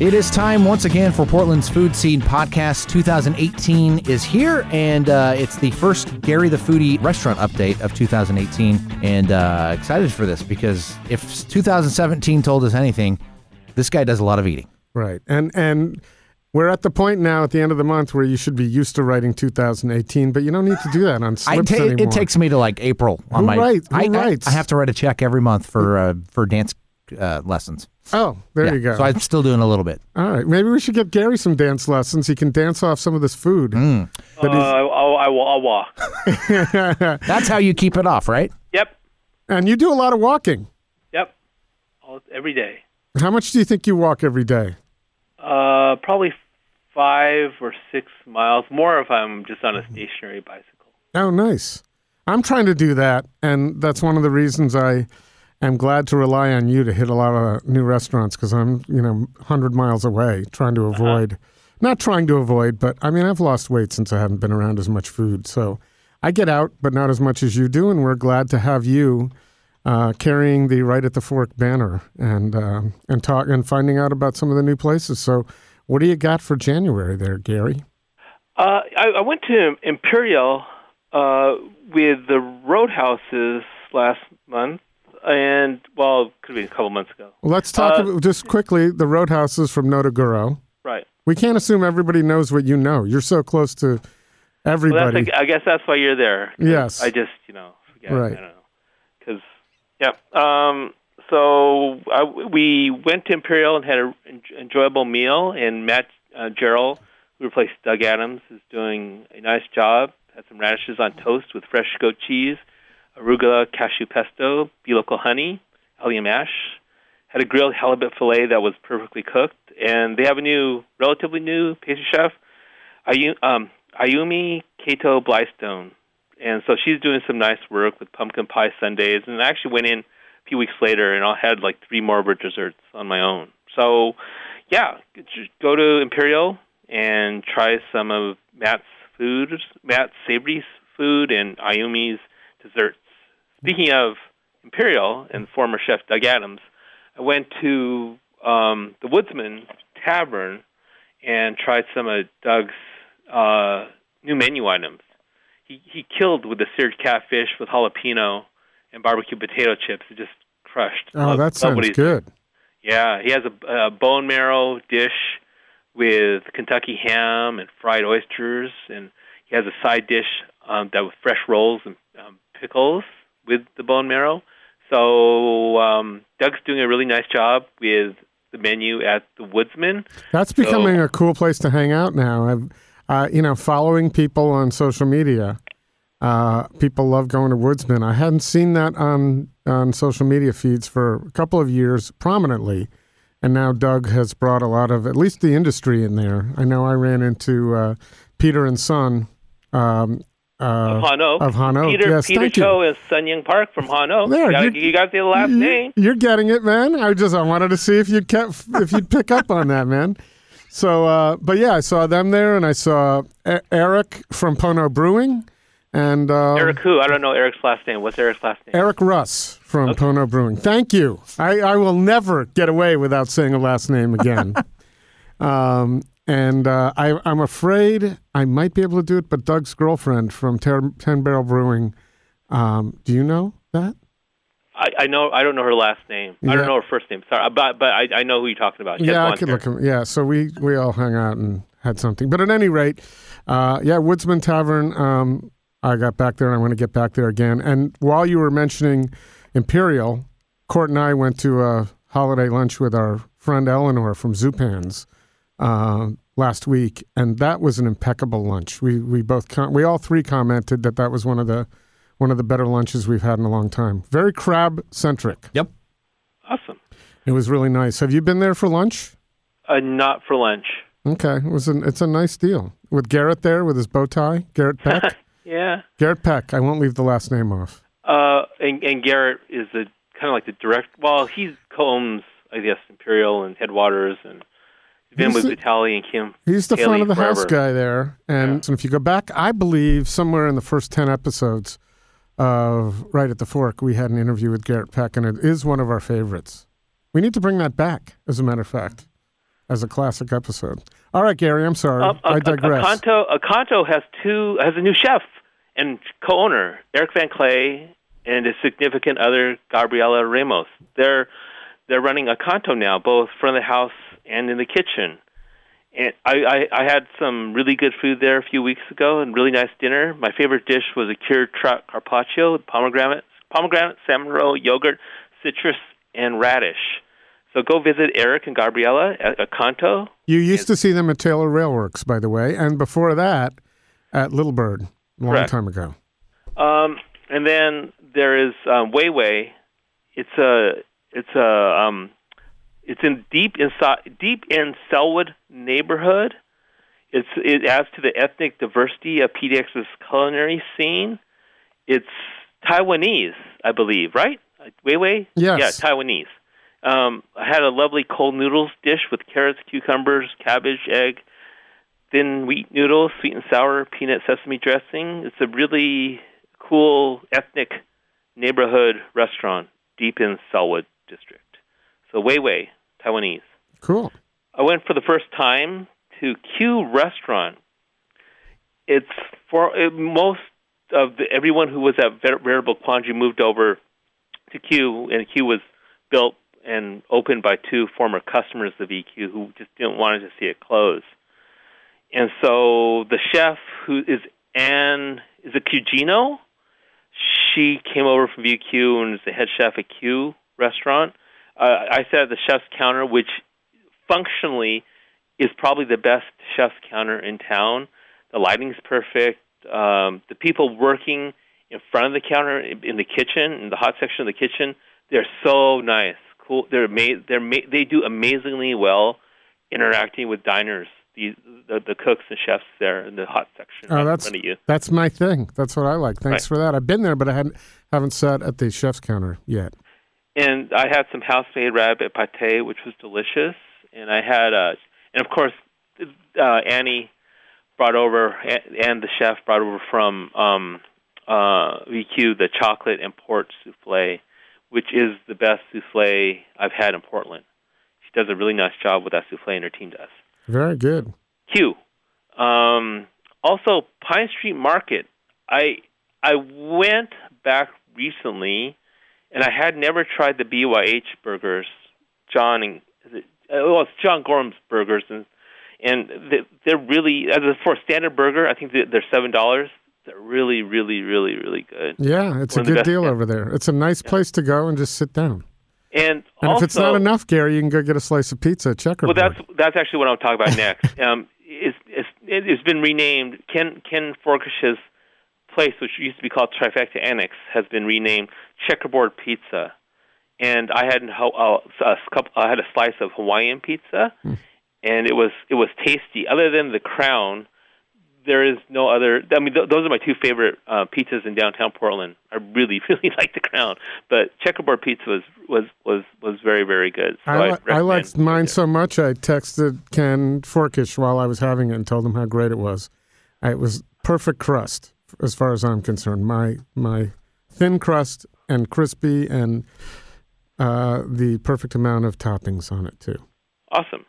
It is time once again for Portland's Food Scene Podcast. 2018 is here, and uh, it's the first Gary the Foodie restaurant update of 2018. And uh, excited for this because if 2017 told us anything, this guy does a lot of eating. Right. And and we're at the point now at the end of the month where you should be used to writing 2018, but you don't need to do that on I slips ta- anymore. it takes me to like April on Who my. write- who I, I- writes? I have to write a check every month for uh, for dance uh, lessons. Oh, there Yeah, you go. So I'm still doing a little bit. All right. Maybe we should get Gary some dance lessons. He can dance off some of this food. Mm. Uh, I'll, I will, I'll walk. That's how you keep it off, right? Yep, and you do a lot of walking. yep. All, every day. How much do you think you walk every day? Uh, probably five or six miles. More if I'm just on a stationary bicycle. Oh, nice. I'm trying to do that, and that's one of the reasons I am glad to rely on you to hit a lot of new restaurants because I'm, you know, 100 miles away trying to avoid, not trying to avoid, but I mean, I've lost weight since I haven't been around as much food. So I get out, but not as much as you do, and we're glad to have you uh, carrying the Right at the Fork banner and uh, and talk and finding out about some of the new places. So, what do you got for January there, Gary? Uh, I, I went to Imperial uh, with the Roadhouses last month, well, be a couple months ago. Let's talk Uh, about, just quickly the roadhouses from Notaguro. Right. We can't assume everybody knows what you know. You're so close to everybody. that's, I guess that's why you're there. Yes. I just, you know, forget. Right. I don't know. Because, yeah. Um, so I, we went to Imperial and had an enjoyable meal, and Matt uh, Jarreli, who replaced Doug Adams, is doing a nice job. Had some radishes on toast with fresh goat cheese, arugula cashew pesto, bee local honey, allium mash. Had a grilled halibut fillet that was perfectly cooked, and they have a new, relatively new pastry chef, Ayu, um, Ayumi Kato Blystone. And so she's doing some nice work with pumpkin pie sundaes. And I actually went in a few weeks later and I had like three more of her desserts on my own. So, yeah, just go to Imperial and try some of Matt's food, Matt's savory food, and Ayumi's desserts. Speaking of Imperial and former chef Doug Adams, I went to um, the Woodsman Tavern and tried some of Doug's uh, new menu items. He he killed with the seared catfish with jalapeno and barbecue potato chips. It just crushed. oh, Love- that sounds good. Yeah, he has a, a bone marrow dish with Kentucky ham and fried oysters, and he has a side dish um, that with fresh rolls and um, pickles with the bone marrow. So um, Doug's doing a really nice job with the menu at the Woodsman. That's becoming a cool place to hang out now. I've, uh, you know, following people on social media. Uh, people love going to Woodsman. I hadn't seen that on on social media feeds for a couple of years prominently, and now Doug has brought a lot of at least the industry in there. I know I ran into uh, Peter and Sun. Um, uh, of Han Oak. of Han Oak. Peter, Yes, Peter thank you. Cho is Sun Young Park from Han Oak. There, you, gotta, you- you got the last You- name. You're getting it, man. I just I wanted to see if you'd kept if you'd pick up on that, man. So, uh, but yeah, I saw them there, and I saw E- Eric from Pono Brewing, and uh, Eric who? I don't know Eric's last name. What's Eric's last name? Eric Russ from Pono Brewing. Thank you. I, I will never get away without saying a last name again. um, and uh, I, I'm afraid I might be able to do it, but Doug's girlfriend from Ter- Ten Barrel Brewing. Um, do you know that? I, I know. I don't know her last name. I don't know her first name. Sorry, but but I, I know who you're talking about. She yeah, I could hair. look him. Yeah, so we we all hung out and had something. But at any rate, uh, yeah, Woodsman Tavern. Um, I got back there, and I want to get back there again. And while you were mentioning Imperial, Cort and I went to a holiday lunch with our friend Eleanor from Zupans uh, last week, and that was an impeccable lunch. We we both com- we all three commented that that was one of the one of the better lunches we've had in a long time. Very crab centric. Yep. Awesome. It was really nice. Have you been there for lunch? Uh, not for lunch. Okay, it was an, it's a nice deal with Garrett there with his bow tie. Garrett Peck. Yeah. Garrett Peck. I won't leave the last name off. Uh, and, and Garrett is the kind of like the direct. Well, he co-owns, I guess, Imperial and Headwaters, and he's been He's with the- Vitaly and Kim. He's the front of the house guy there, and Yeah. if you go back, I believe somewhere in the first ten episodes of Right at the Fork, we had an interview with Garrett Peck, and it is one of our favorites. We need to bring that back, as a matter of fact. as a classic episode. All right, Gary, I'm sorry. Um, I digress. Accanto, Accanto has two has a new chef and co-owner Erik van Kley and his significant other Gabriela Ramos. They're they're running Accanto now, both front of the house and in the kitchen. And I, I, I had some really good food there a few weeks ago and really nice dinner. My favorite dish was a cured trout carpaccio with pomegranate, pomegranate, salmon roe, yogurt, citrus, and radish. So go visit Erik and Gabriella at Accanto. You used to see them at Taylor Railworks, by the way, and before that at Little Bird, a long Correct. time ago. Um, and then there is um, Wei Wei. It's a it's a um, it's in deep inside deep in Sellwood neighborhood. It's it adds to the ethnic diversity of PDX's culinary scene. It's Taiwanese, I believe, right? Wei Wei. Yes. Yeah, Taiwanese. Um, I had a lovely cold noodles dish with carrots, cucumbers, cabbage, egg, thin wheat noodles, sweet and sour peanut sesame dressing. It's a really cool ethnic neighborhood restaurant deep in Sellwood district. So Wei Wei, Taiwanese. Cool. I went for the first time to Q Restaurant. It's for it, most of the, everyone who was at Veritable Quandary moved over to Q, and Q was built and opened by two former customers of VQ who just didn't want to see it close. And so the chef, who is Anne, is it Cuggino? She came over from VQ and is the head chef at Q Restaurant. Uh, I sat at the chef's counter, which functionally is probably the best chef's counter in town. The lighting's perfect. Um, the people working in front of the counter in the kitchen, in the hot section of the kitchen, they're so nice. Cool. They're ama- they're ma- they do amazingly well interacting with diners. The, the the cooks and chefs there in the hot section Oh, right that's in front of you. that's my thing. That's what I like. Thanks Right. for that. I've been there, but I hadn't haven't sat at the chef's counter yet. And I had some house-made rabbit pate, which was delicious. And I had, uh, and of course, uh, Annie brought over, and the chef brought over from um, uh, VQ the chocolate and port souffle, which is the best souffle I've had in Portland. She does a really nice job with that souffle, and her team does. Very good. Q. Um, also, Pine Street Market. I I went back recently, and I had never tried the BYH burgers. John and it, uh, well, it's John Gorham's burgers, and and they- they're really as a, for a standard burger. I think they're seven dollars. They're really, really, really, really good. Yeah, it's One a good deal yeah. over there. It's a nice place to go and just sit down. And, And also, if it's not enough, Gary, you can go get a slice of pizza at Well, that's that's actually what I'll talk about next. um, it's, it's, it's been renamed. Ken Ken Forkish's place, which used to be called Trifecta Annex, has been renamed Checkerboard Pizza. And I had ho- uh, a couple, I had a slice of Hawaiian pizza, and it was it was tasty. Other than the Crown, there is no other. I mean, th- those are my two favorite uh, pizzas in downtown Portland. I really, really like the Crown, but Checkerboard Pizza was was was was very, very good. So I, I, li- I liked mine there. so much, I texted Ken Forkish while I was having it and told him how great it was. I- It was perfect crust, as far as I'm concerned. My my thin crust and crispy, and uh, the perfect amount of toppings on it too. Awesome.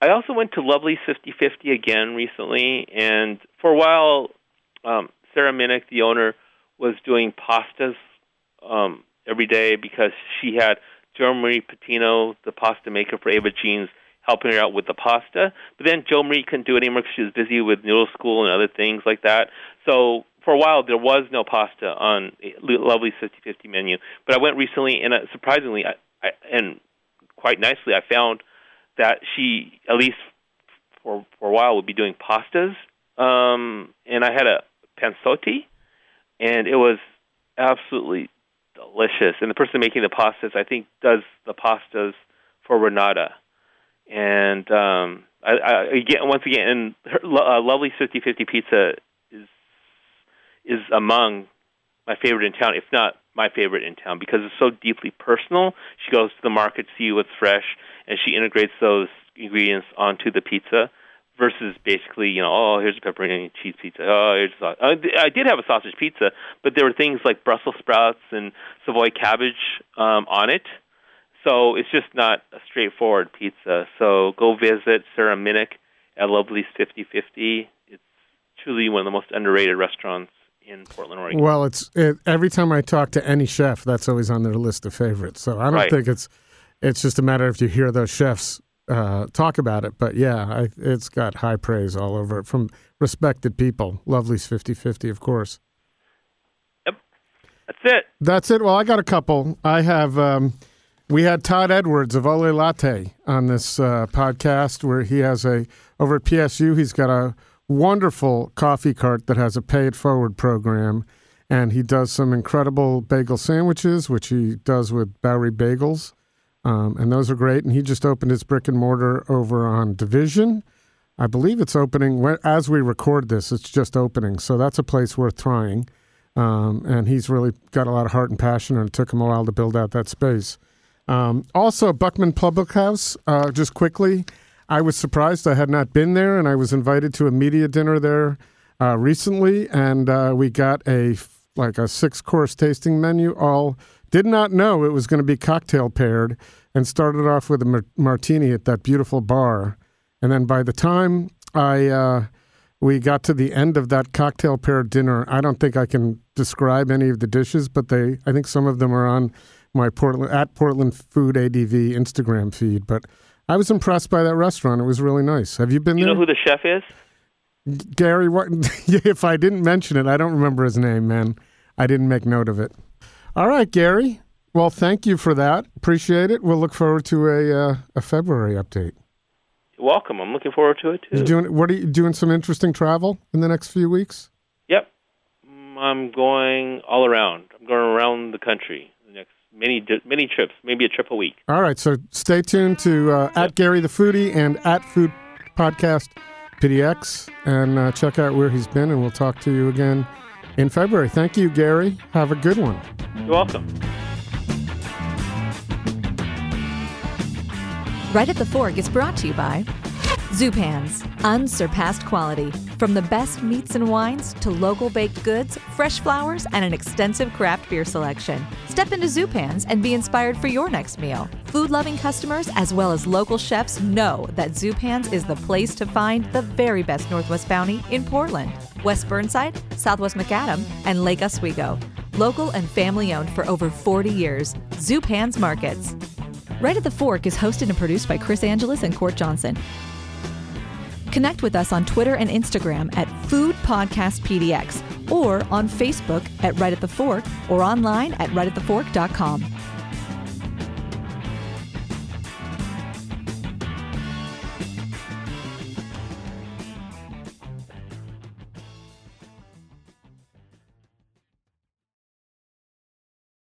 I also went to Lovely's 50/50 again recently, and for a while, um, Sarah Minnick, the owner, was doing pastas um, every day because she had Marie Patino, the pasta maker for Ava Gene's, helping her out with the pasta. But then Joe Marie couldn't do it anymore because she was busy with noodle school and other things like that. So for a while, there was no pasta on Lovely's 50/50 menu. But I went recently, and uh, surprisingly, I, I, and quite nicely, I found that she at least for for a while would be doing pastas. Um, and I had a panzotti, and it was absolutely delicious. And the person making the pastas, I think, does the pastas for Renata. And um, I, I, again, once again, and her, uh, lovely 50-50 pizza is is among my favorite in town, if not my favorite in town, because it's so deeply personal. She goes to the market, see what's fresh, and she integrates those ingredients onto the pizza. Versus basically, you know, oh, here's a pepperoni and cheese pizza. Oh, here's a. I did have a sausage pizza, but there were things like Brussels sprouts and Savoy cabbage um, on it. So it's just not a straightforward pizza. So go visit Sarah Minnick at Lovely's 5050. It's truly one of the most underrated restaurants in Portland, Oregon. Well, it's it, every time I talk to any chef, that's always on their list of favorites. So I don't Right. think it's it's just a matter if you hear those chefs uh, talk about it. But yeah, I, it's got high praise all over it from respected people. Lovely's 50-50, of course. Yep. That's it. That's it. Well, I got a couple. I have. Um, we had Todd Edwards of Ole Latte on this uh, podcast, where he has a over at PSU. He's got a wonderful coffee cart that has a pay it forward program, and he does some incredible bagel sandwiches, which he does with Bowery Bagels, um, and those are great. And he just opened his brick and mortar over on Division. I believe it's opening as we record this. It's just opening, so that's a place worth trying. Um, and he's really got a lot of heart and passion, and it took him a while to build out that space. Um, also, Buckman Public House, uh, just quickly, I was surprised I had not been there, and I was invited to a media dinner there uh, recently, and uh, we got a like a six course tasting menu. All did not know it was going to be cocktail paired, and started off with a mar- martini at that beautiful bar, and then by the time I uh, we got to the end of that cocktail paired dinner. I don't think I can describe any of the dishes, but they I think some of them are on my Portland at Portland Food ADV Instagram feed. But I was impressed by that restaurant. It was really nice. Have you been You there, You know who the chef is? Gary? What? if I didn't mention it, I don't remember his name, man. I didn't make note of it. All right, Gary. Well, thank you for that. Appreciate it. We'll look forward to a uh, a February update. You're welcome. I'm looking forward to it too. You doing? What are you doing? Some interesting travel in the next few weeks? Yep. Mm, I'm going all around. I'm going around the country. The next many many trips, maybe a trip a week. All right, so stay tuned to uh, at Gary the Foodie and at Food Podcast PDX and uh, check out where he's been, and we'll talk to you again in February. Thank you, Gary. Have a good one. You're welcome. Right at the Fork is brought to you by Zupans, unsurpassed quality. From the best meats and wines to local baked goods, fresh flowers, and an extensive craft beer selection. Step into Zupans and be inspired for your next meal. Food loving customers as well as local chefs know that Zupans is the place to find the very best Northwest Bounty in Portland, West Burnside, Southwest Macadam, and Lake Oswego. Local and family owned for over 40 years. Zupans Markets. Right at the Fork is hosted and produced by Chris Angeles and Cort Johnson. Connect with us on Twitter and Instagram at Food Podcast PDX or on Facebook at Right at the Fork or online at rightatthefork.com.